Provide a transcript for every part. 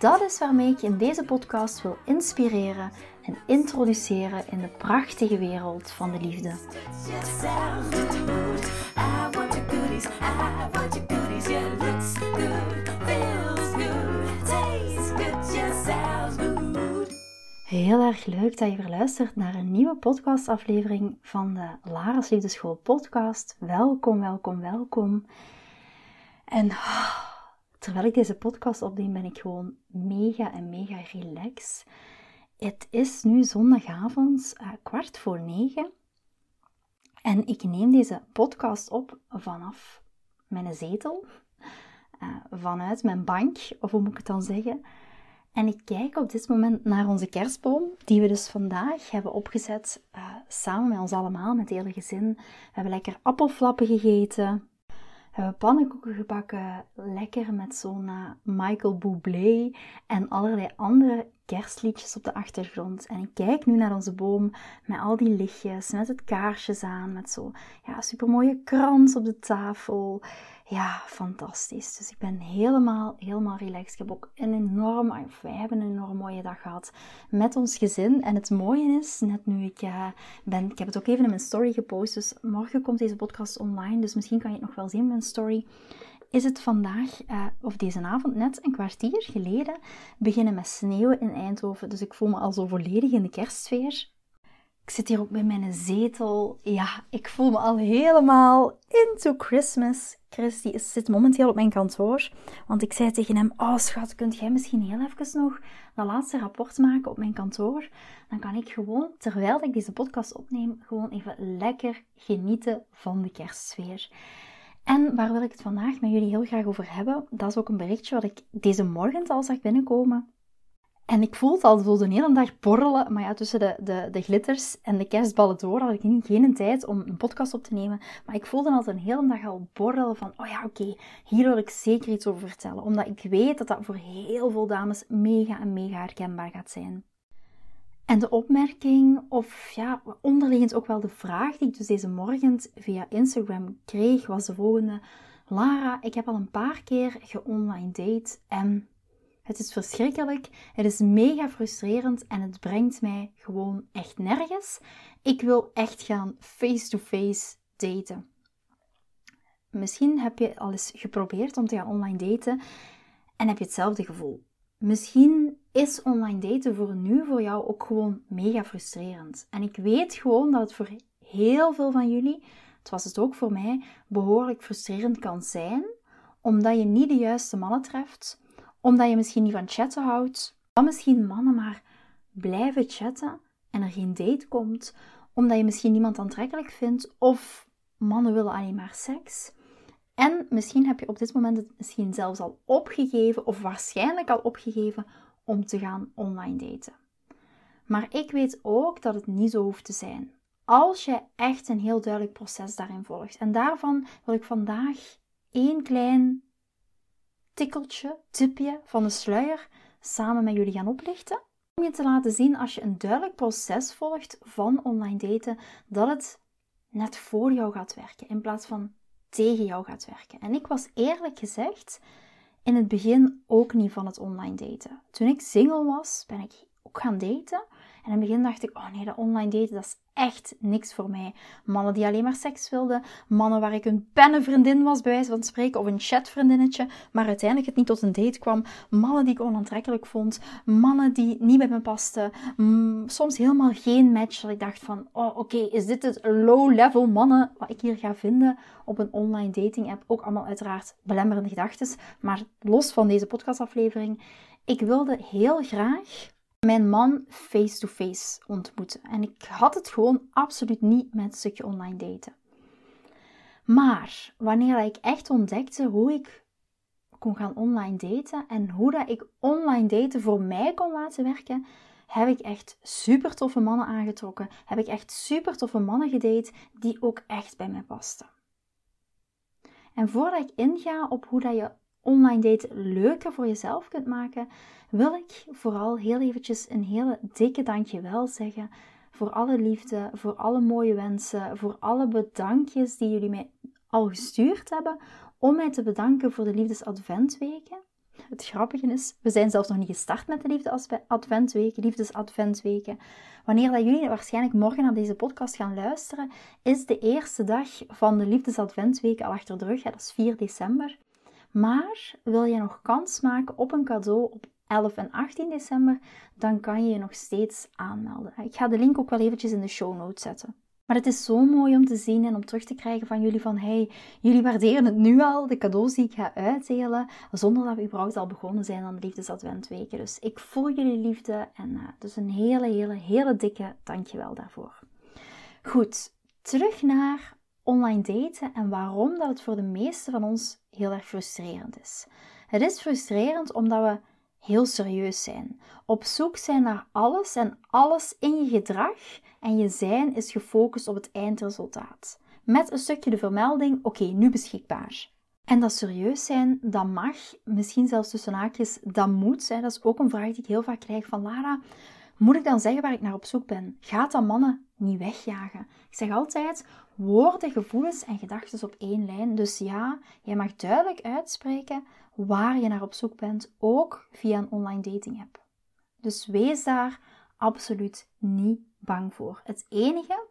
Dat is waarmee ik je in deze podcast wil inspireren en introduceren in de prachtige wereld van de liefde. Heel erg leuk dat je weer luistert naar een nieuwe podcastaflevering van de Lara's Liefdeschool podcast. Welkom, welkom, welkom. En terwijl ik deze podcast opneem, ben ik gewoon mega en mega relaxed. Het is nu zondagavond, uh, kwart voor negen. En ik neem deze podcast op vanaf mijn zetel, uh, vanuit mijn bank, of hoe moet ik het dan zeggen. En ik kijk op dit moment naar onze kerstboom, die we dus vandaag hebben opgezet, uh, samen met ons allemaal, met hele gezin. We hebben lekker appelflappen gegeten, hebben pannenkoeken gebakken, lekker met zo'n uh, Michael Bublé en allerlei andere kerstliedjes op de achtergrond. En ik kijk nu naar onze boom met al die lichtjes, met het kaarsjes aan, met zo'n ja, supermooie krans op de tafel ja, fantastisch. Dus ik ben helemaal, helemaal relaxed. Ik heb ook een enorm, wij hebben een enorm mooie dag gehad met ons gezin. En het mooie is, net nu ik uh, ben, ik heb het ook even in mijn story gepost, dus morgen komt deze podcast online, dus misschien kan je het nog wel zien in mijn story. Is het vandaag, uh, of deze avond net, een kwartier geleden, beginnen met sneeuwen in Eindhoven. Dus ik voel me al zo volledig in de kerstsfeer. Ik zit hier ook bij mijn zetel. Ja, ik voel me al helemaal into Christmas. Chris zit momenteel op mijn kantoor. Want ik zei tegen hem, oh schat, kunt jij misschien heel even nog dat laatste rapport maken op mijn kantoor? Dan kan ik gewoon, terwijl ik deze podcast opneem, gewoon even lekker genieten van de kerstsfeer. En waar wil ik het vandaag met jullie heel graag over hebben? Dat is ook een berichtje wat ik deze morgen al zag binnenkomen en ik voelde al de hele dag borrelen. Maar ja, tussen de, de, de glitters en de kerstballen door had ik niet, geen tijd om een podcast op te nemen. Maar ik voelde al een hele dag al borrelen van, oh ja, oké, hier wil ik zeker iets over vertellen. Omdat ik weet dat dat voor heel veel dames mega en mega herkenbaar gaat zijn. En de opmerking, of ja, onderliggend ook wel de vraag die ik dus deze morgen via Instagram kreeg, was de volgende. Lara, ik heb al een paar keer geonline date en het is verschrikkelijk, het is mega frustrerend en het brengt mij gewoon echt nergens. Ik wil echt gaan face-to-face daten. Misschien heb je al eens geprobeerd om te gaan online daten en heb je hetzelfde gevoel. Misschien is online daten voor nu voor jou ook gewoon mega frustrerend. En ik weet gewoon dat het voor heel veel van jullie, het was het ook voor mij, behoorlijk frustrerend kan zijn, omdat je niet de juiste mannen treft omdat je misschien niet van chatten houdt. Dan misschien mannen maar blijven chatten en er geen date komt. Omdat je misschien niemand aantrekkelijk vindt. Of mannen willen alleen maar seks. En misschien heb je op dit moment het misschien zelfs al opgegeven, of waarschijnlijk al opgegeven, om te gaan online daten. Maar ik weet ook dat het niet zo hoeft te zijn. Als je echt een heel duidelijk proces daarin volgt. En daarvan wil ik vandaag één klein tikkeltje, tipje van de sluier samen met jullie gaan oplichten. Om je te laten zien als je een duidelijk proces volgt van online daten, dat het net voor jou gaat werken in plaats van tegen jou gaat werken. En ik was eerlijk gezegd in het begin ook niet van het online daten. Toen ik single was, ben ik ook gaan daten. En in het begin dacht ik, oh nee, dat online daten, dat is echt niks voor mij. Mannen die alleen maar seks wilden, mannen waar ik een pennenvriendin was, bij wijze van spreken, of een chatvriendinnetje, maar uiteindelijk het niet tot een date kwam. Mannen die ik onaantrekkelijk vond, mannen die niet bij me pasten, soms helemaal geen match. Dat ik dacht van, oh oké, is dit het low-level mannen wat ik hier ga vinden op een online dating app? Ook allemaal uiteraard belemmerende gedachten, maar los van deze podcastaflevering. Ik wilde heel graag mijn man face-to-face ontmoeten. En ik had het gewoon absoluut niet met een stukje online daten. Maar wanneer ik echt ontdekte hoe ik kon gaan online daten en hoe dat ik online daten voor mij kon laten werken, heb ik echt super toffe mannen aangetrokken. Heb ik echt super toffe mannen gedate die ook echt bij mij pasten. En voordat ik inga op hoe dat je online date leuker voor jezelf kunt maken, wil ik vooral heel eventjes een hele dikke dankjewel zeggen voor alle liefde, voor alle mooie wensen, voor alle bedankjes die jullie mij al gestuurd hebben om mij te bedanken voor de liefdesadventweken. Het grappige is, we zijn zelfs nog niet gestart met de liefdesadventweken, liefdesadventweken. Wanneer dat jullie waarschijnlijk morgen naar deze podcast gaan luisteren, is de eerste dag van de liefdesadventweken al achter de rug. dat is 4 december. Maar wil je nog kans maken op een cadeau op 11 en 18 december, dan kan je je nog steeds aanmelden. Ik ga de link ook wel eventjes in de show notes zetten. Maar het is zo mooi om te zien en om terug te krijgen van jullie van hey, jullie waarderen het nu al, de cadeaus die ik ga uitdelen, zonder dat we überhaupt al begonnen zijn aan de liefdesadventweken. Dus ik voel jullie liefde en uh, dus een hele, hele, hele dikke dankjewel daarvoor. Goed, terug naar online daten en waarom dat het voor de meeste van ons heel erg frustrerend is. Het is frustrerend omdat we heel serieus zijn. Op zoek zijn naar alles en alles in je gedrag en je zijn is gefocust op het eindresultaat. Met een stukje de vermelding, oké, nu beschikbaar. En dat serieus zijn, dat mag, misschien zelfs tussen haakjes, dat moet. Hè. Dat is ook een vraag die ik heel vaak krijg van Lara. Moet ik dan zeggen waar ik naar op zoek ben? Gaat dat mannen niet wegjagen? Ik zeg altijd, woorden, gevoelens en gedachten op één lijn. Dus ja, jij mag duidelijk uitspreken waar je naar op zoek bent, ook via een online dating app. Dus wees daar absoluut niet bang voor. Het enige,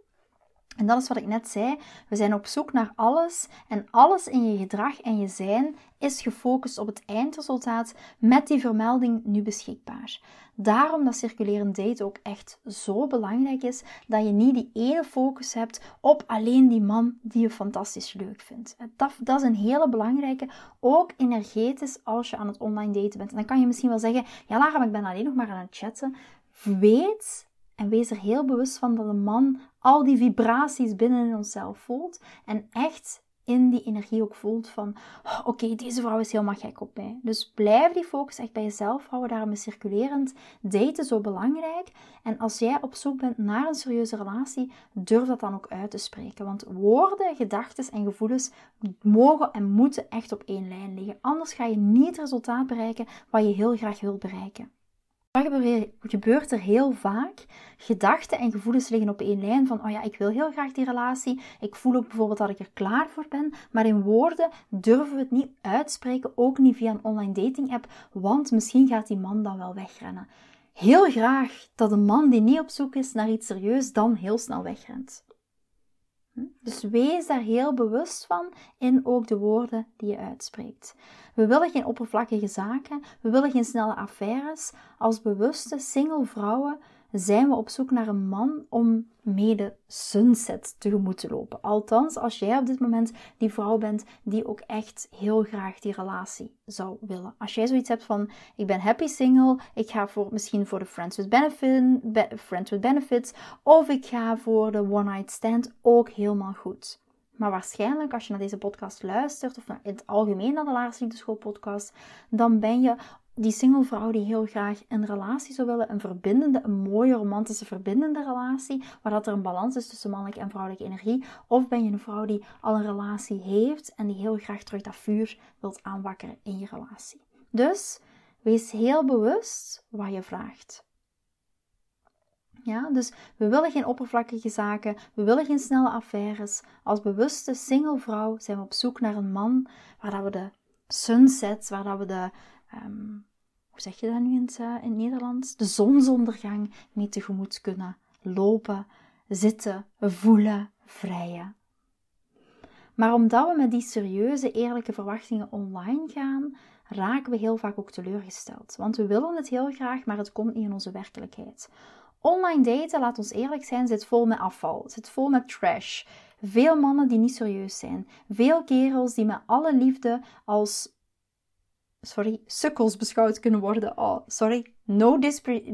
en dat is wat ik net zei, we zijn op zoek naar alles en alles in je gedrag en je zijn is gefocust op het eindresultaat met die vermelding nu beschikbaar. Daarom dat circulerend date ook echt zo belangrijk is dat je niet die ene focus hebt op alleen die man die je fantastisch leuk vindt. Dat, dat is een hele belangrijke, ook energetisch als je aan het online daten bent. En dan kan je misschien wel zeggen, ja Lara, maar ik ben alleen nog maar aan het chatten. Weet en wees er heel bewust van dat een man al die vibraties binnen in onszelf voelt en echt in die energie ook voelt van, oh, oké, deze vrouw is helemaal gek op mij. Dus blijf die focus echt bij jezelf houden. Daarom is circulerend daten zo belangrijk. En als jij op zoek bent naar een serieuze relatie, durf dat dan ook uit te spreken. Want woorden, gedachten en gevoelens mogen en moeten echt op één lijn liggen. Anders ga je niet het resultaat bereiken wat je heel graag wilt bereiken. Dat gebeurt er heel vaak. Gedachten en gevoelens liggen op één lijn van, oh ja, ik wil heel graag die relatie. Ik voel ook bijvoorbeeld dat ik er klaar voor ben. Maar in woorden durven we het niet uitspreken, ook niet via een online dating app, want misschien gaat die man dan wel wegrennen. Heel graag dat een man die niet op zoek is naar iets serieus dan heel snel wegrent. Dus wees daar heel bewust van in ook de woorden die je uitspreekt. We willen geen oppervlakkige zaken, we willen geen snelle affaires. Als bewuste single vrouwen zijn we op zoek naar een man om mee de sunset tegemoet te lopen. Althans, als jij op dit moment die vrouw bent die ook echt heel graag die relatie zou willen. Als jij zoiets hebt van, ik ben happy single, ik ga voor, misschien voor de friends with, friends with benefits, of ik ga voor de one night stand, ook helemaal goed. Maar waarschijnlijk als je naar deze podcast luistert, of in het algemeen naar de Laars Liefdeschool podcast, dan ben je die single vrouw die heel graag een relatie zou willen, een verbindende, een mooie, romantische, verbindende relatie, waar dat er een balans is tussen mannelijke en vrouwelijke energie. Of ben je een vrouw die al een relatie heeft en die heel graag terug dat vuur wilt aanwakkeren in je relatie. Dus wees heel bewust wat je vraagt. Ja, dus we willen geen oppervlakkige zaken, we willen geen snelle affaires. Als bewuste single vrouw zijn we op zoek naar een man waar dat we de sunsets, waar dat we de, ehm, zeg je dat nu in het, uh, in Nederlands? De zonsondergang mee tegemoet kunnen lopen, zitten, voelen, vrijen. Maar omdat we met die serieuze, eerlijke verwachtingen online gaan, raken we heel vaak ook teleurgesteld. Want we willen het heel graag, maar het komt niet in onze werkelijkheid. Online daten, laat ons eerlijk zijn, zit vol met afval, zit vol met trash. Veel mannen die niet serieus zijn. Veel kerels die met alle liefde als sorry, sukkels beschouwd kunnen worden. Oh, sorry, no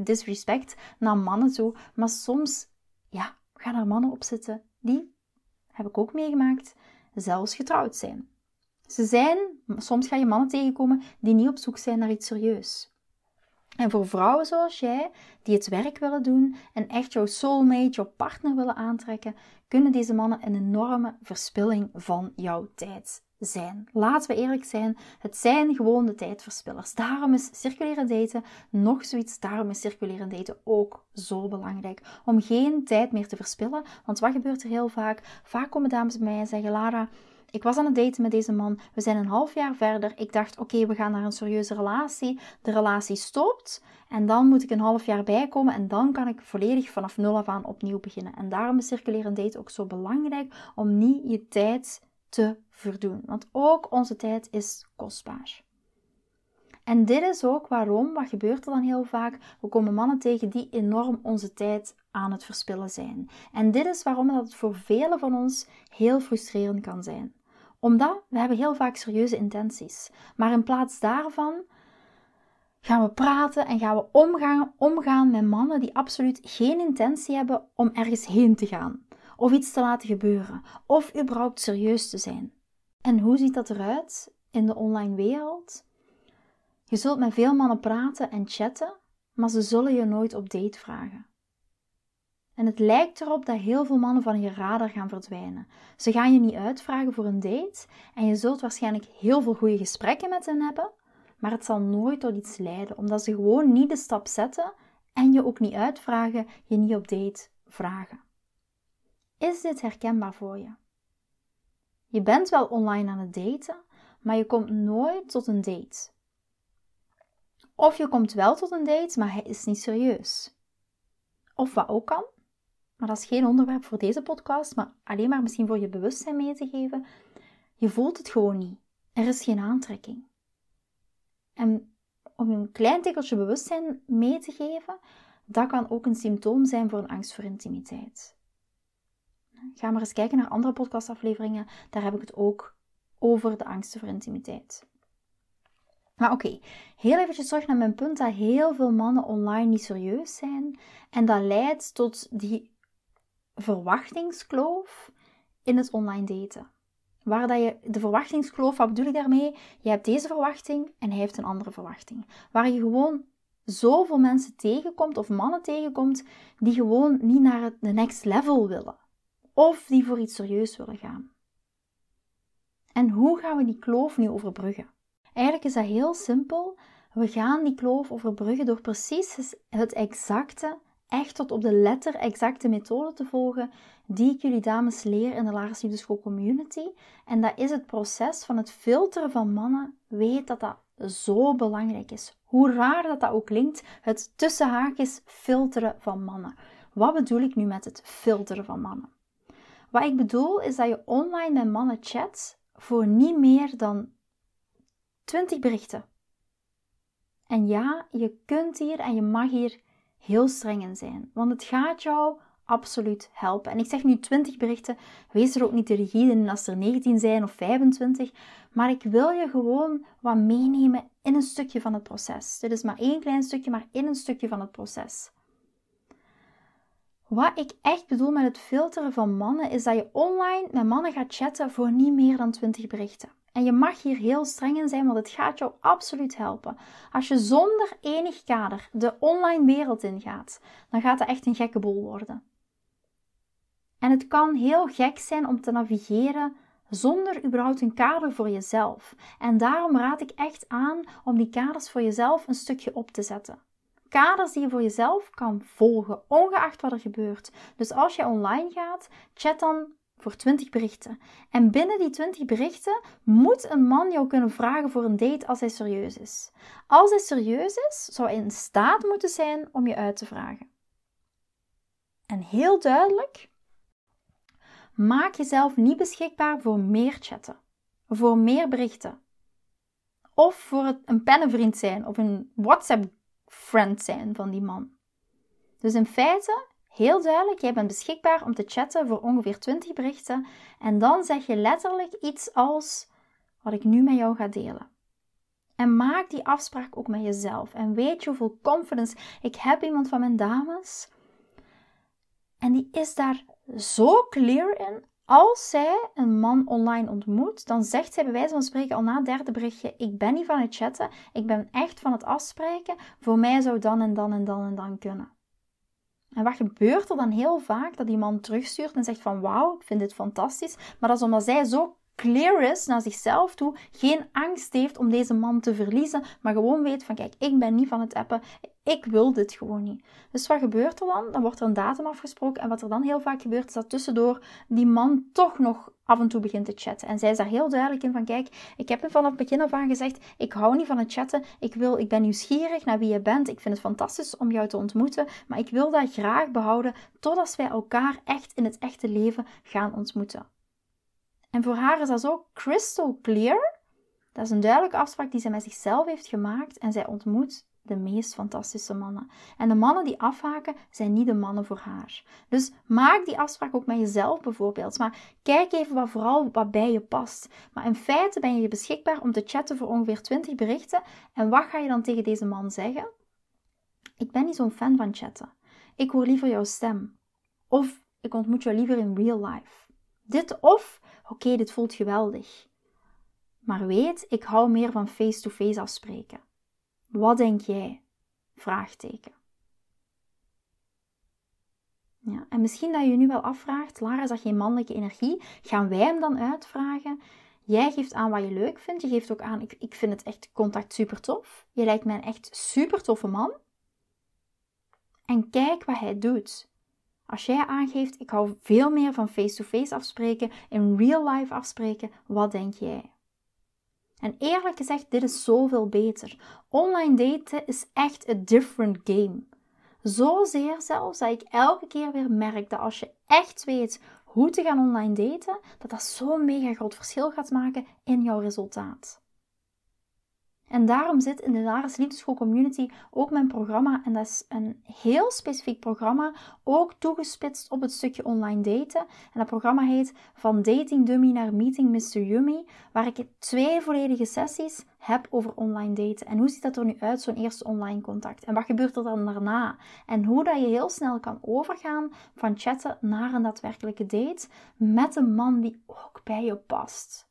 disrespect naar mannen toe. Maar soms, ja, gaan er mannen op zitten die, heb ik ook meegemaakt, zelfs getrouwd zijn. Ze zijn, soms ga je mannen tegenkomen die niet op zoek zijn naar iets serieus. En voor vrouwen zoals jij, die het werk willen doen en echt jouw soulmate, jouw partner willen aantrekken, kunnen deze mannen een enorme verspilling van jouw tijd zijn. Laten we eerlijk zijn, het zijn gewoon de tijdverspillers. Daarom is circuleren daten nog zoiets, daarom is circuleren daten ook zo belangrijk. Om geen tijd meer te verspillen, want wat gebeurt er heel vaak? Vaak komen dames bij mij en zeggen, Lara, ik was aan het daten met deze man. We zijn een half jaar verder. Ik dacht, oké, we gaan naar een serieuze relatie. De relatie stopt. En dan moet ik een half jaar bijkomen. En dan kan ik volledig vanaf nul af aan opnieuw beginnen. En daarom is circuleren date ook zo belangrijk. Om niet je tijd te verdoen. Want ook onze tijd is kostbaar. En dit is ook waarom, wat gebeurt er dan heel vaak? We komen mannen tegen die enorm onze tijd aan het verspillen zijn. En dit is waarom dat het voor velen van ons heel frustrerend kan zijn. Omdat we hebben heel vaak serieuze intenties. Maar in plaats daarvan gaan we praten en gaan we omgaan, omgaan met mannen die absoluut geen intentie hebben om ergens heen te gaan of iets te laten gebeuren, of überhaupt serieus te zijn. En hoe ziet dat eruit in de online wereld? Je zult met veel mannen praten en chatten, maar ze zullen je nooit op date vragen. En het lijkt erop dat heel veel mannen van je radar gaan verdwijnen. Ze gaan je niet uitvragen voor een date en je zult waarschijnlijk heel veel goede gesprekken met hen hebben, maar het zal nooit tot iets leiden, omdat ze gewoon niet de stap zetten en je ook niet uitvragen, je niet op date vragen. Is dit herkenbaar voor je? Je bent wel online aan het daten, maar je komt nooit tot een date. Of je komt wel tot een date, maar hij is niet serieus. Of wat ook kan, maar dat is geen onderwerp voor deze podcast, maar alleen maar misschien voor je bewustzijn mee te geven. Je voelt het gewoon niet. Er is geen aantrekking. En om een klein tikkeltje bewustzijn mee te geven, dat kan ook een symptoom zijn voor een angst voor intimiteit. Ga maar eens kijken naar andere podcastafleveringen. Daar heb ik het ook over de angsten voor intimiteit. Maar oké, heel eventjes terug naar mijn punt dat heel veel mannen online niet serieus zijn. En dat leidt tot die verwachtingskloof in het online daten. Waar dat je de verwachtingskloof, wat bedoel ik daarmee? Je hebt deze verwachting en hij heeft een andere verwachting. Waar je gewoon zoveel mensen tegenkomt of mannen tegenkomt die gewoon niet naar het next level willen of die voor iets serieus willen gaan. En hoe gaan we die kloof nu overbruggen? Eigenlijk is dat heel simpel. We gaan die kloof overbruggen door precies het exacte, echt tot op de letter exacte methode te volgen die ik jullie dames leer in de Lagers School Community. En dat is het proces van het filteren van mannen. Weet dat dat zo belangrijk is. Hoe raar dat dat ook klinkt, het tussenhaakjes filteren van mannen. Wat bedoel ik nu met het filteren van mannen? Wat ik bedoel is dat je online met mannen chat voor niet meer dan 20 berichten. En ja, je kunt hier en je mag hier heel streng in zijn, want het gaat jou absoluut helpen. En ik zeg nu 20 berichten, wees er ook niet te rigide in als er 19 zijn of 25, maar ik wil je gewoon wat meenemen in een stukje van het proces. Dit is maar één klein stukje, maar in een stukje van het proces. Wat ik echt bedoel met het filteren van mannen is dat je online met mannen gaat chatten voor niet meer dan 20 berichten. En je mag hier heel streng in zijn, want het gaat jou absoluut helpen. Als je zonder enig kader de online wereld ingaat, dan gaat het echt een gekke boel worden. En het kan heel gek zijn om te navigeren zonder überhaupt een kader voor jezelf. En daarom raad ik echt aan om die kaders voor jezelf een stukje op te zetten kaders die je voor jezelf kan volgen, ongeacht wat er gebeurt. Dus als je online gaat, chat dan voor 20 berichten. En binnen die 20 berichten moet een man jou kunnen vragen voor een date als hij serieus is. Als hij serieus is, zou hij in staat moeten zijn om je uit te vragen. En heel duidelijk, maak jezelf niet beschikbaar voor meer chatten, voor meer berichten. Of voor een pennenvriend zijn of een WhatsApp friend zijn van die man. Dus in feite, heel duidelijk, jij bent beschikbaar om te chatten voor ongeveer 20 berichten en dan zeg je letterlijk iets als wat ik nu met jou ga delen. En maak die afspraak ook met jezelf. En weet je hoeveel confidence. Ik heb iemand van mijn dames. En die is daar zo clear in. Als zij een man online ontmoet, dan zegt zij bij wijze van spreken al na het derde berichtje: Ik ben niet van het chatten, ik ben echt van het afspreken. Voor mij zou dan en dan en dan en dan kunnen. En wat gebeurt er dan heel vaak? Dat die man terugstuurt en zegt van wauw, ik vind dit fantastisch. Maar dat is omdat zij zo clear is naar zichzelf toe, geen angst heeft om deze man te verliezen, maar gewoon weet van kijk, ik ben niet van het appen, ik wil dit gewoon niet. Dus wat gebeurt er dan? Dan wordt er een datum afgesproken en wat er dan heel vaak gebeurt is dat tussendoor die man toch nog af en toe begint te chatten. En zij is daar heel duidelijk in van kijk, ik heb hem vanaf het begin af aan gezegd, ik hou niet van het chatten, ik, wil, ik ben nieuwsgierig naar wie je bent, ik vind het fantastisch om jou te ontmoeten, maar ik wil dat graag behouden totdat wij elkaar echt in het echte leven gaan ontmoeten. En voor haar is dat zo crystal clear. Dat is een duidelijke afspraak die zij met zichzelf heeft gemaakt en zij ontmoet de meest fantastische mannen. En de mannen die afhaken, zijn niet de mannen voor haar. Dus maak die afspraak ook met jezelf bijvoorbeeld. Maar kijk even wat vooral wat bij je past. Maar in feite ben je beschikbaar om te chatten voor ongeveer 20 berichten. En wat ga je dan tegen deze man zeggen? Ik ben niet zo'n fan van chatten. Ik hoor liever jouw stem. Of ik ontmoet jou liever in real life. Dit of Oké, dit voelt geweldig. Maar weet, ik hou meer van face-to-face afspreken. Wat denk jij? Vraagteken. Ja, en misschien dat je je nu wel afvraagt, Lara, is dat geen mannelijke energie? Gaan wij hem dan uitvragen? Jij geeft aan wat je leuk vindt. Je geeft ook aan, ik, ik vind het echt contact super tof. Je lijkt mij een echt super toffe man. En kijk wat hij doet. Als jij aangeeft, ik hou veel meer van face-to-face afspreken, in real life afspreken, wat denk jij? En eerlijk gezegd, dit is zoveel beter. Online daten is echt een different game. Zozeer zelfs dat ik elke keer weer merk dat als je echt weet hoe te gaan online daten, dat dat zo'n mega groot verschil gaat maken in jouw resultaat. En daarom zit in de Laris Liefdeschool Community ook mijn programma. En dat is een heel specifiek programma, ook toegespitst op het stukje online daten. En dat programma heet Van Dating Dummy naar Meeting Mr. Yummy, waar ik twee volledige sessies heb over online daten. En hoe ziet dat er nu uit, zo'n eerste online contact? En wat gebeurt er dan daarna? En hoe dat je heel snel kan overgaan van chatten naar een daadwerkelijke date met een man die ook bij je past.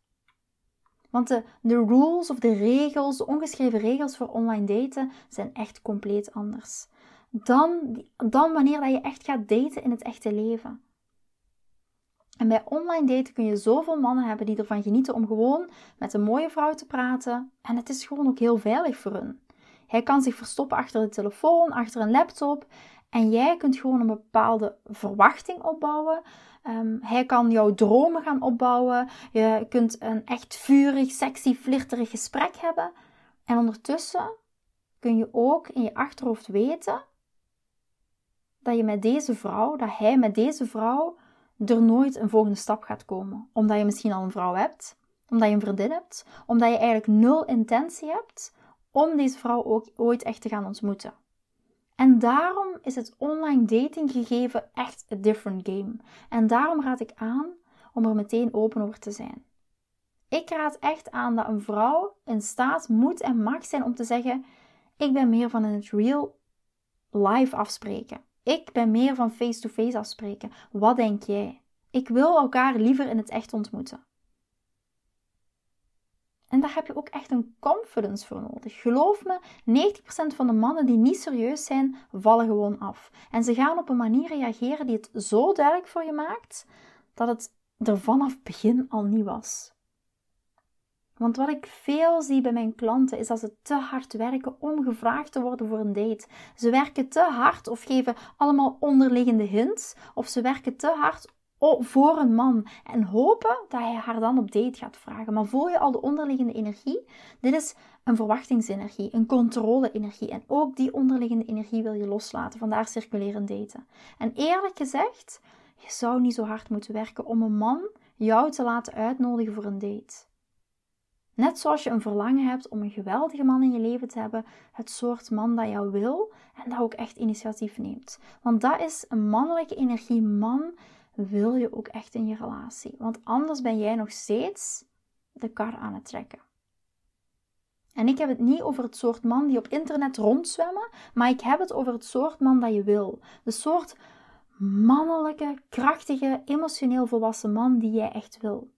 Want de, rules of de regels, de ongeschreven regels voor online daten zijn echt compleet anders. Dan, dan wanneer dat je echt gaat daten in het echte leven. En bij online daten kun je zoveel mannen hebben die ervan genieten om gewoon met een mooie vrouw te praten. En het is gewoon ook heel veilig voor hun. Hij kan zich verstoppen achter de telefoon, achter een laptop. En jij kunt gewoon een bepaalde verwachting opbouwen. Ehm, hij kan jouw dromen gaan opbouwen. Je kunt een echt vurig, sexy, flirterig gesprek hebben. En ondertussen kun je ook in je achterhoofd weten dat je met deze vrouw, dat hij met deze vrouw er nooit een volgende stap gaat komen. Omdat je misschien al een vrouw hebt, omdat je een vriendin hebt, omdat je eigenlijk nul intentie hebt om deze vrouw ook ooit echt te gaan ontmoeten. En daarom is het online dating gegeven echt een different game. En daarom raad ik aan om er meteen open over te zijn. Ik raad echt aan dat een vrouw in staat moet en mag zijn om te zeggen: Ik ben meer van het real live afspreken. Ik ben meer van face-to-face -face afspreken. Wat denk jij? Ik wil elkaar liever in het echt ontmoeten. En daar heb je ook echt een confidence voor nodig. Geloof me, 90% van de mannen die niet serieus zijn, vallen gewoon af. En ze gaan op een manier reageren die het zo duidelijk voor je maakt dat het er vanaf begin al niet was. Want wat ik veel zie bij mijn klanten is dat ze te hard werken om gevraagd te worden voor een date. Ze werken te hard of geven allemaal onderliggende hints, of ze werken te hard voor een man en hopen dat hij haar dan op date gaat vragen. Maar voel je al de onderliggende energie? Dit is een verwachtingsenergie, een controle-energie. En ook die onderliggende energie wil je loslaten. Vandaar circuleren daten. En eerlijk gezegd, je zou niet zo hard moeten werken om een man jou te laten uitnodigen voor een date. Net zoals je een verlangen hebt om een geweldige man in je leven te hebben, het soort man dat jou wil en dat ook echt initiatief neemt. Want dat is een mannelijke energie man wil je ook echt in je relatie. Want anders ben jij nog steeds de kar aan het trekken. En ik heb het niet over het soort man die op internet rondzwemmen, maar ik heb het over het soort man dat je wil. De soort mannelijke, krachtige, emotioneel volwassen man die jij echt wil.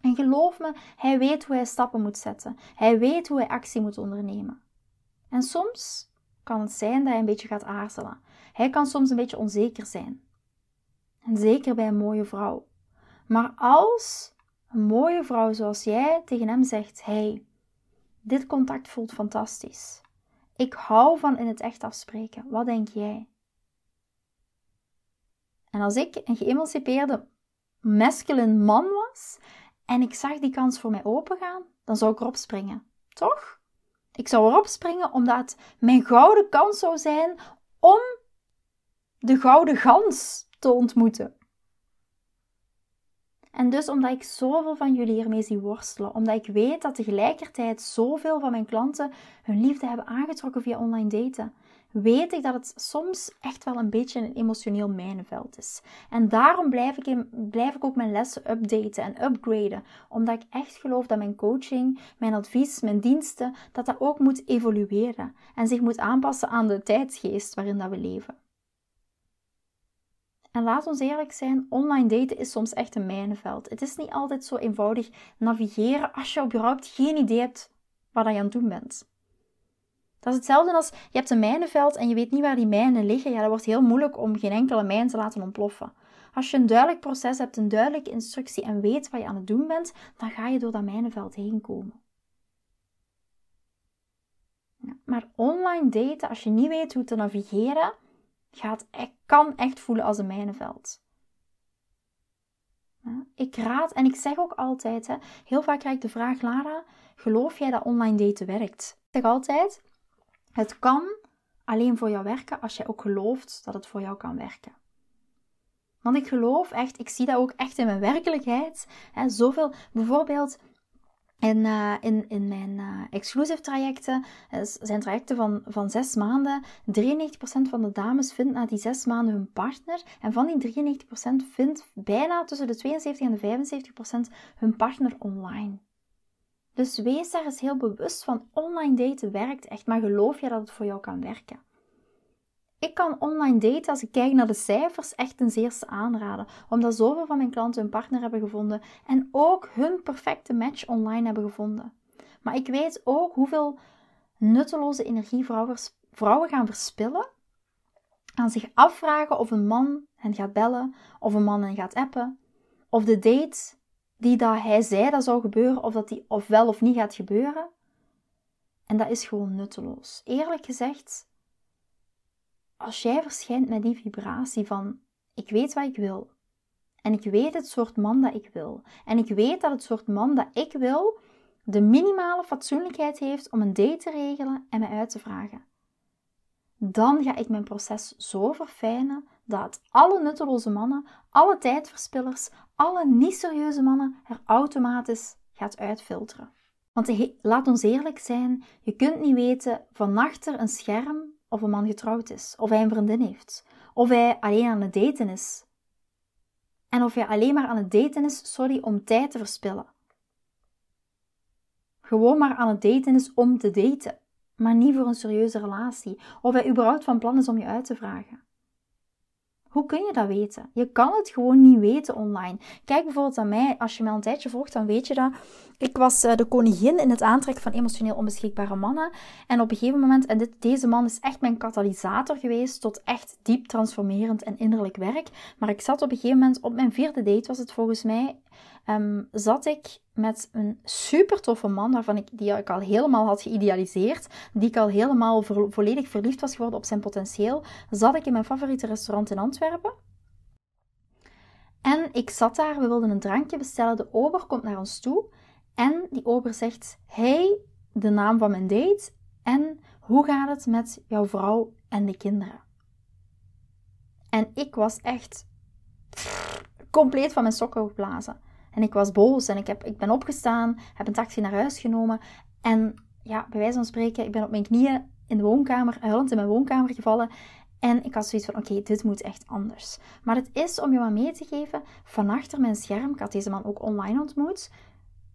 En geloof me, hij weet hoe hij stappen moet zetten. Hij weet hoe hij actie moet ondernemen. En soms kan het zijn dat hij een beetje gaat aarzelen. Hij kan soms een beetje onzeker zijn. En zeker bij een mooie vrouw. Maar als een mooie vrouw zoals jij tegen hem zegt: Hey, dit contact voelt fantastisch. Ik hou van in het echt afspreken. Wat denk jij? En als ik een geëmancipeerde masculine man was en ik zag die kans voor mij opengaan, dan zou ik erop springen. Toch? Ik zou erop springen omdat mijn gouden kans zou zijn om de gouden gans te ontmoeten. En dus omdat ik zoveel van jullie hiermee zie worstelen, omdat ik weet dat tegelijkertijd zoveel van mijn klanten hun liefde hebben aangetrokken via online daten, weet ik dat het soms echt wel een beetje een emotioneel mijnenveld is. En daarom blijf ik, in, blijf ik ook mijn lessen updaten en upgraden, omdat ik echt geloof dat mijn coaching, mijn advies, mijn diensten, dat dat ook moet evolueren en zich moet aanpassen aan de tijdsgeest waarin dat we leven. En laat ons eerlijk zijn, online daten is soms echt een mijnenveld. Het is niet altijd zo eenvoudig navigeren als je überhaupt geen idee hebt wat je aan het doen bent. Dat is hetzelfde als je hebt een mijnenveld en je weet niet waar die mijnen liggen. Ja, dat wordt heel moeilijk om geen enkele mijn te laten ontploffen. Als je een duidelijk proces hebt, een duidelijke instructie en weet wat je aan het doen bent, dan ga je door dat mijnenveld heen komen. maar online daten, als je niet weet hoe te navigeren, gaat, kan echt voelen als een mijnenveld. Ik raad, en ik zeg ook altijd, heel vaak krijg ik de vraag, Lara, geloof jij dat online daten werkt? Ik zeg altijd, het kan alleen voor jou werken als jij ook gelooft dat het voor jou kan werken. Want ik geloof echt, ik zie dat ook echt in mijn werkelijkheid. Zoveel, bijvoorbeeld, in, uh, in, in mijn uh, exclusive trajecten, uh, zijn trajecten van, van zes maanden, 93% van de dames vindt na die zes maanden hun partner. En van die 93% vindt bijna tussen de 72 en de 75% hun partner online. Dus wees daar eens heel bewust van. Online daten werkt echt, maar geloof je dat het voor jou kan werken? Ik kan online daten, als ik kijk naar de cijfers, echt een zeerste aanraden. Omdat zoveel van mijn klanten hun partner hebben gevonden en ook hun perfecte match online hebben gevonden. Maar ik weet ook hoeveel nutteloze energie vrouwen, vrouwen gaan verspillen aan zich afvragen of een man hen gaat bellen, of een man hen gaat appen, of de date die dat hij zei dat zou gebeuren, of dat die of wel of niet gaat gebeuren. En dat is gewoon nutteloos. Eerlijk gezegd, als jij verschijnt met die vibratie van ik weet wat ik wil. En ik weet het soort man dat ik wil. En ik weet dat het soort man dat ik wil de minimale fatsoenlijkheid heeft om een date te regelen en me uit te vragen. Dan ga ik mijn proces zo verfijnen dat alle nutteloze mannen, alle tijdverspillers, alle niet serieuze mannen er automatisch gaat uitfilteren. Want laat ons eerlijk zijn, je kunt niet weten van achter een scherm of een man getrouwd is, of hij een vriendin heeft, of hij alleen aan het daten is. En of hij alleen maar aan het daten is, sorry, om tijd te verspillen. Gewoon maar aan het daten is om te daten, maar niet voor een serieuze relatie, of hij überhaupt van plan is om je uit te vragen. Hoe kun je dat weten? Je kan het gewoon niet weten online. Kijk bijvoorbeeld aan mij, als je mij al een tijdje volgt, dan weet je dat. Ik was eh, de koningin in het aantrekken van emotioneel onbeschikbare mannen. En op een gegeven moment, en dit, deze man is echt mijn katalysator geweest tot echt diep transformerend en innerlijk werk. Maar ik zat op een gegeven moment, op mijn vierde date was het volgens mij, Ehm, zat ik met een super toffe man, waarvan ik, die ik al helemaal had geïdealiseerd, die ik al helemaal volledig verliefd was geworden op zijn potentieel, zat ik in mijn favoriete restaurant in Antwerpen. En ik zat daar, we wilden een drankje bestellen, de ober komt naar ons toe en die ober zegt, hey, de naam van mijn date en hoe gaat het met jouw vrouw en de kinderen? En ik was echt compleet van mijn sokken geblazen. En ik was boos en ik, heb, ik ben opgestaan, heb een taxi naar huis genomen. En ja, bij wijze van spreken, ik ben op mijn knieën in de woonkamer, huilend in mijn woonkamer gevallen. En ik had zoiets van, oké, dit moet echt anders. Maar het is, om je wat mee te geven, van achter mijn scherm, ik had deze man ook online ontmoet,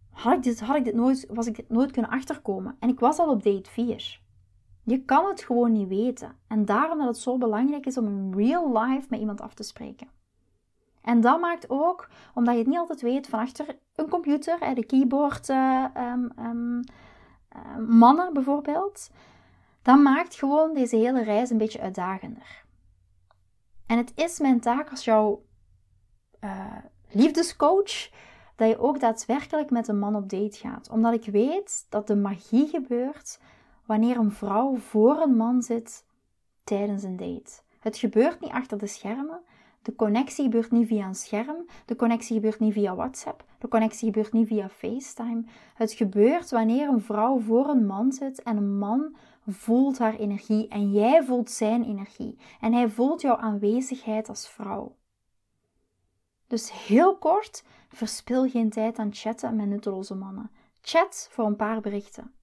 had ik dit, had ik dit nooit, was ik dit nooit kunnen achterkomen. En ik was al op date 4. Je kan het gewoon niet weten. En daarom dat het zo belangrijk is om in real life met iemand af te spreken. En dat maakt ook, omdat je het niet altijd weet van achter een computer, de keyboard uh, um, um, uh, mannen bijvoorbeeld, dat maakt gewoon deze hele reis een beetje uitdagender. En het is mijn taak als jouw uh, liefdescoach dat je ook daadwerkelijk met een man op date gaat. Omdat ik weet dat de magie gebeurt wanneer een vrouw voor een man zit tijdens een date. Het gebeurt niet achter de schermen. De connectie gebeurt niet via een scherm. De connectie gebeurt niet via WhatsApp. De connectie gebeurt niet via FaceTime. Het gebeurt wanneer een vrouw voor een man zit en een man voelt haar energie en jij voelt zijn energie. En hij voelt jouw aanwezigheid als vrouw. Dus heel kort, verspil geen tijd aan chatten met nutteloze mannen. Chat voor een paar berichten.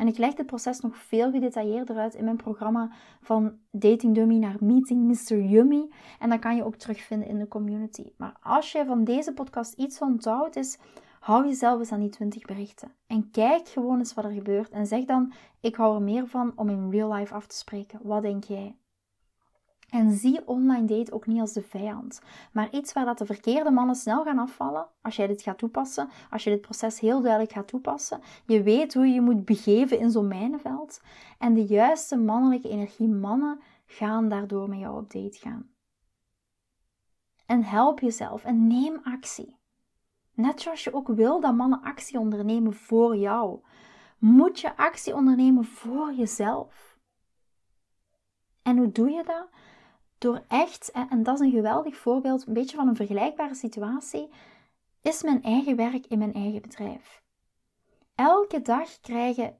En ik leg dit proces nog veel gedetailleerder uit in mijn programma van Dating Dummy naar Meeting Mr. Yummy. En dat kan je ook terugvinden in de community. Maar als je van deze podcast iets onthoudt, is hou jezelf eens aan die 20 berichten. En kijk gewoon eens wat er gebeurt. En zeg dan: Ik hou er meer van om in real life af te spreken. Wat denk jij? En zie online date ook niet als de vijand, maar iets waar dat de verkeerde mannen snel gaan afvallen als jij dit gaat toepassen, als je dit proces heel duidelijk gaat toepassen. Je weet hoe je moet begeven in zo'n mijnenveld en de juiste mannelijke energie mannen gaan daardoor met jou op date gaan. En help jezelf en neem actie. Net zoals je ook wil dat mannen actie ondernemen voor jou, moet je actie ondernemen voor jezelf. En hoe doe je dat? Door echt, en dat is een geweldig voorbeeld, een beetje van een vergelijkbare situatie, is mijn eigen werk in mijn eigen bedrijf. Elke dag krijgen,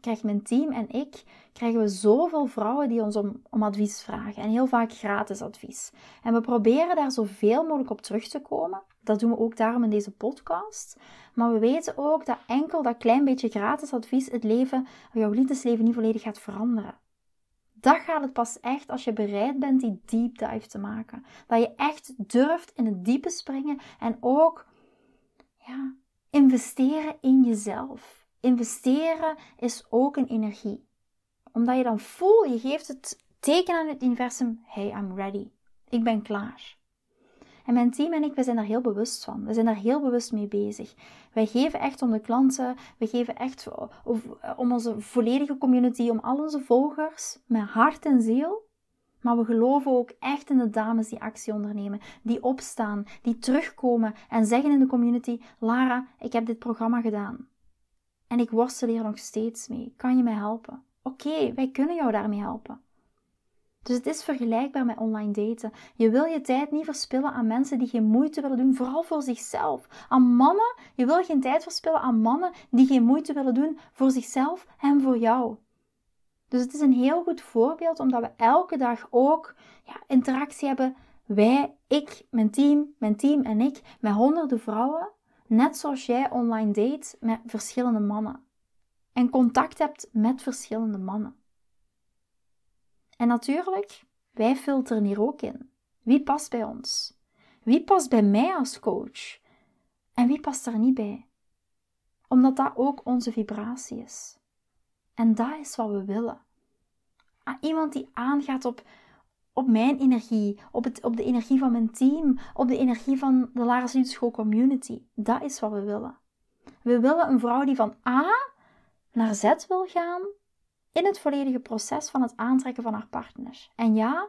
krijgt mijn team en ik krijgen we zoveel vrouwen die ons om, om advies vragen. En heel vaak gratis advies. En we proberen daar zoveel mogelijk op terug te komen. Dat doen we ook daarom in deze podcast. Maar we weten ook dat enkel dat klein beetje gratis advies het leven, jouw liefdesleven niet volledig gaat veranderen. Dat gaat het pas echt als je bereid bent die deep dive te maken. Dat je echt durft in het diepe springen en ook ja, investeren in jezelf. Investeren is ook een energie. Omdat je dan voelt, je geeft het teken aan het universum: hey, I'm ready. Ik ben klaar. En mijn team en ik, we zijn daar heel bewust van. We zijn daar heel bewust mee bezig. Wij geven echt om de klanten, we geven echt om onze volledige community, om al onze volgers, met hart en ziel. Maar we geloven ook echt in de dames die actie ondernemen, die opstaan, die terugkomen en zeggen in de community: Lara, ik heb dit programma gedaan. En ik worstel hier nog steeds mee. Kan je mij helpen? Oké, wij kunnen jou daarmee helpen. Dus het is vergelijkbaar met online daten. Je wil je tijd niet verspillen aan mensen die geen moeite willen doen, vooral voor zichzelf. Aan mannen, je wil geen tijd verspillen aan mannen die geen moeite willen doen voor zichzelf en voor jou. Dus het is een heel goed voorbeeld omdat we elke dag ook ja, interactie hebben. Wij, ik, mijn team, mijn team en ik met honderden vrouwen. Net zoals jij online date met verschillende mannen. En contact hebt met verschillende mannen. En natuurlijk, wij filteren hier ook in. Wie past bij ons? Wie past bij mij als coach? En wie past er niet bij? Omdat dat ook onze vibratie is. En dat is wat we willen. Ah, iemand die aangaat op, op mijn energie, op, het, op de energie van mijn team, op de energie van de Lagere School Community. Dat is wat we willen. We willen een vrouw die van A naar Z wil gaan in het volledige proces van het aantrekken van haar partner. En ja,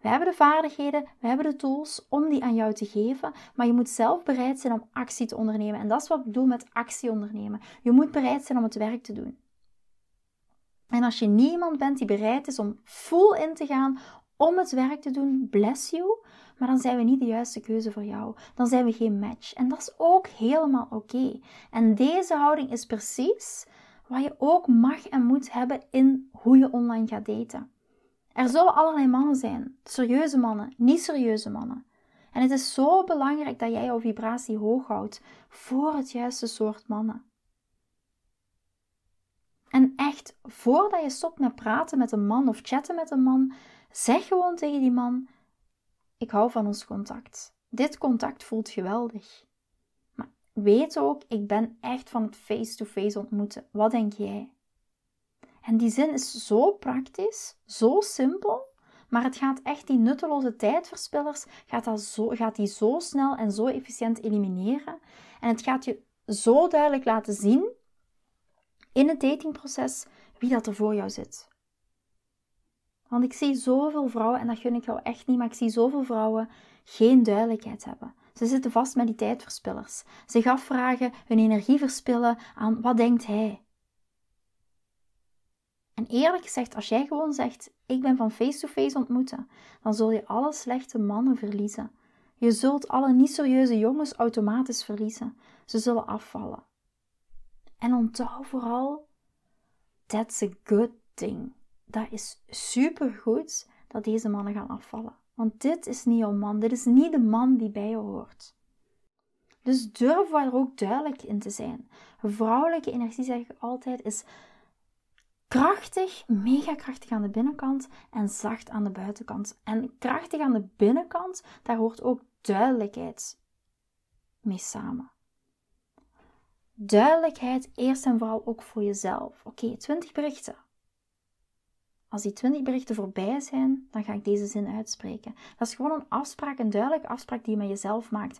we hebben de vaardigheden, we hebben de tools om die aan jou te geven, maar je moet zelf bereid zijn om actie te ondernemen. En dat is wat ik bedoel met actie ondernemen. Je moet bereid zijn om het werk te doen. En als je niemand bent die bereid is om full in te gaan om het werk te doen, bless you, maar dan zijn we niet de juiste keuze voor jou. Dan zijn we geen match. En dat is ook helemaal oké. En deze houding is precies wat je ook mag en moet hebben in hoe je online gaat daten. Er zullen allerlei mannen zijn, serieuze mannen, niet serieuze mannen. En het is zo belangrijk dat jij jouw vibratie hoog houdt voor het juiste soort mannen. En echt, voordat je stopt met praten met een man of chatten met een man, zeg gewoon tegen die man: Ik hou van ons contact. Dit contact voelt geweldig weet ook, ik ben echt van het face-to-face ontmoeten. Wat denk jij? En die zin is zo praktisch, zo simpel, maar het gaat echt die nutteloze tijdverspillers, gaat, dat zo, gaat die zo snel en zo efficiënt elimineren. En het gaat je zo duidelijk laten zien in het datingproces wie dat er voor jou zit. Want ik zie zoveel vrouwen, en dat gun ik jou echt niet, maar ik zie zoveel vrouwen geen duidelijkheid hebben. Ze zitten vast met die tijdverspillers. Zich afvragen, hun energie verspillen aan wat denkt hij? En eerlijk gezegd, als jij gewoon zegt: Ik ben van face-to-face -face ontmoeten, dan zul je alle slechte mannen verliezen. Je zult alle niet serieuze jongens automatisch verliezen. Ze zullen afvallen. En onthoud vooral: That's a good thing. Dat is supergoed dat deze mannen gaan afvallen. Want dit is niet jouw man, dit is niet de man die bij je hoort. Dus durf daar ook duidelijk in te zijn. Vrouwelijke energie, zeg ik altijd, is krachtig, mega krachtig aan de binnenkant en zacht aan de buitenkant. En krachtig aan de binnenkant, daar hoort ook duidelijkheid mee samen. Duidelijkheid eerst en vooral ook voor jezelf. Oké, okay, 20 berichten. Als die 20 berichten voorbij zijn, dan ga ik deze zin uitspreken. Dat is gewoon een afspraak, een duidelijke afspraak die je met jezelf maakt.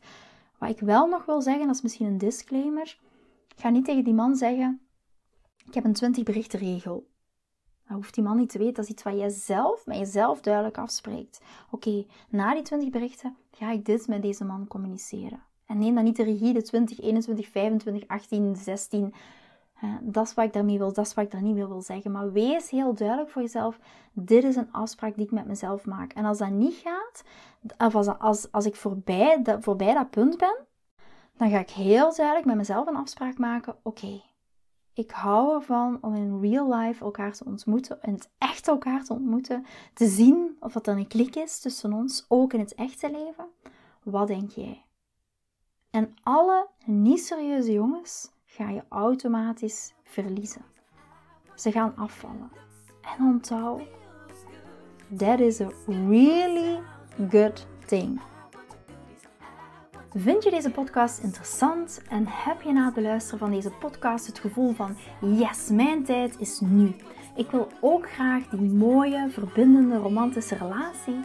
Wat ik wel nog wil zeggen, dat is misschien een disclaimer. Ga niet tegen die man zeggen: Ik heb een 20 berichten regel. Dat hoeft die man niet te weten. Dat is iets wat jij zelf met jezelf duidelijk afspreekt. Oké, na die 20 berichten ga ik dit met deze man communiceren. En neem dan niet de rigide 20, 21, 25, 18, 16 dat is wat ik daarmee wil, dat is wat ik daar niet meer wil zeggen. Maar wees heel duidelijk voor jezelf. Dit is een afspraak die ik met mezelf maak. En als dat niet gaat, of als, als, als ik voorbij, dat, voorbij dat punt ben, dan ga ik heel duidelijk met mezelf een afspraak maken. Oké, ik hou ervan om in real life elkaar te ontmoeten, in het echt elkaar te ontmoeten, te zien of dat er een klik is tussen ons, ook in het echte leven. Wat denk jij? En alle niet serieuze jongens ga je automatisch verliezen. Ze gaan afvallen. En onthoud, that is a really good thing. Vind je deze podcast interessant en heb je na het beluisteren van deze podcast het gevoel van yes, mijn tijd is nu. Ik wil ook graag die mooie, verbindende, romantische relatie.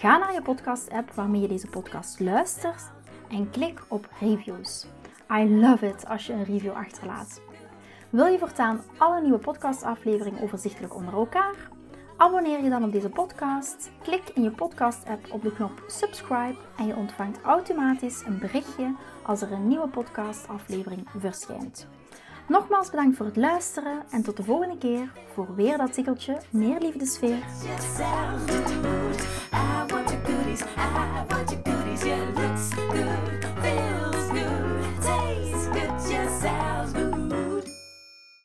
Ga naar je podcast-app waarmee je deze podcast luistert en klik op reviews. I love it als je een review achterlaat. Wil je voortaan alle nieuwe podcastafleveringen overzichtelijk onder elkaar? Abonneer je dan op deze podcast, klik in je podcast-app op de knop subscribe en je ontvangt automatisch een berichtje als er een nieuwe podcastaflevering verschijnt. Nogmaals bedankt voor het luisteren en tot de volgende keer voor weer dat tikkeltje meer liefdesfeer.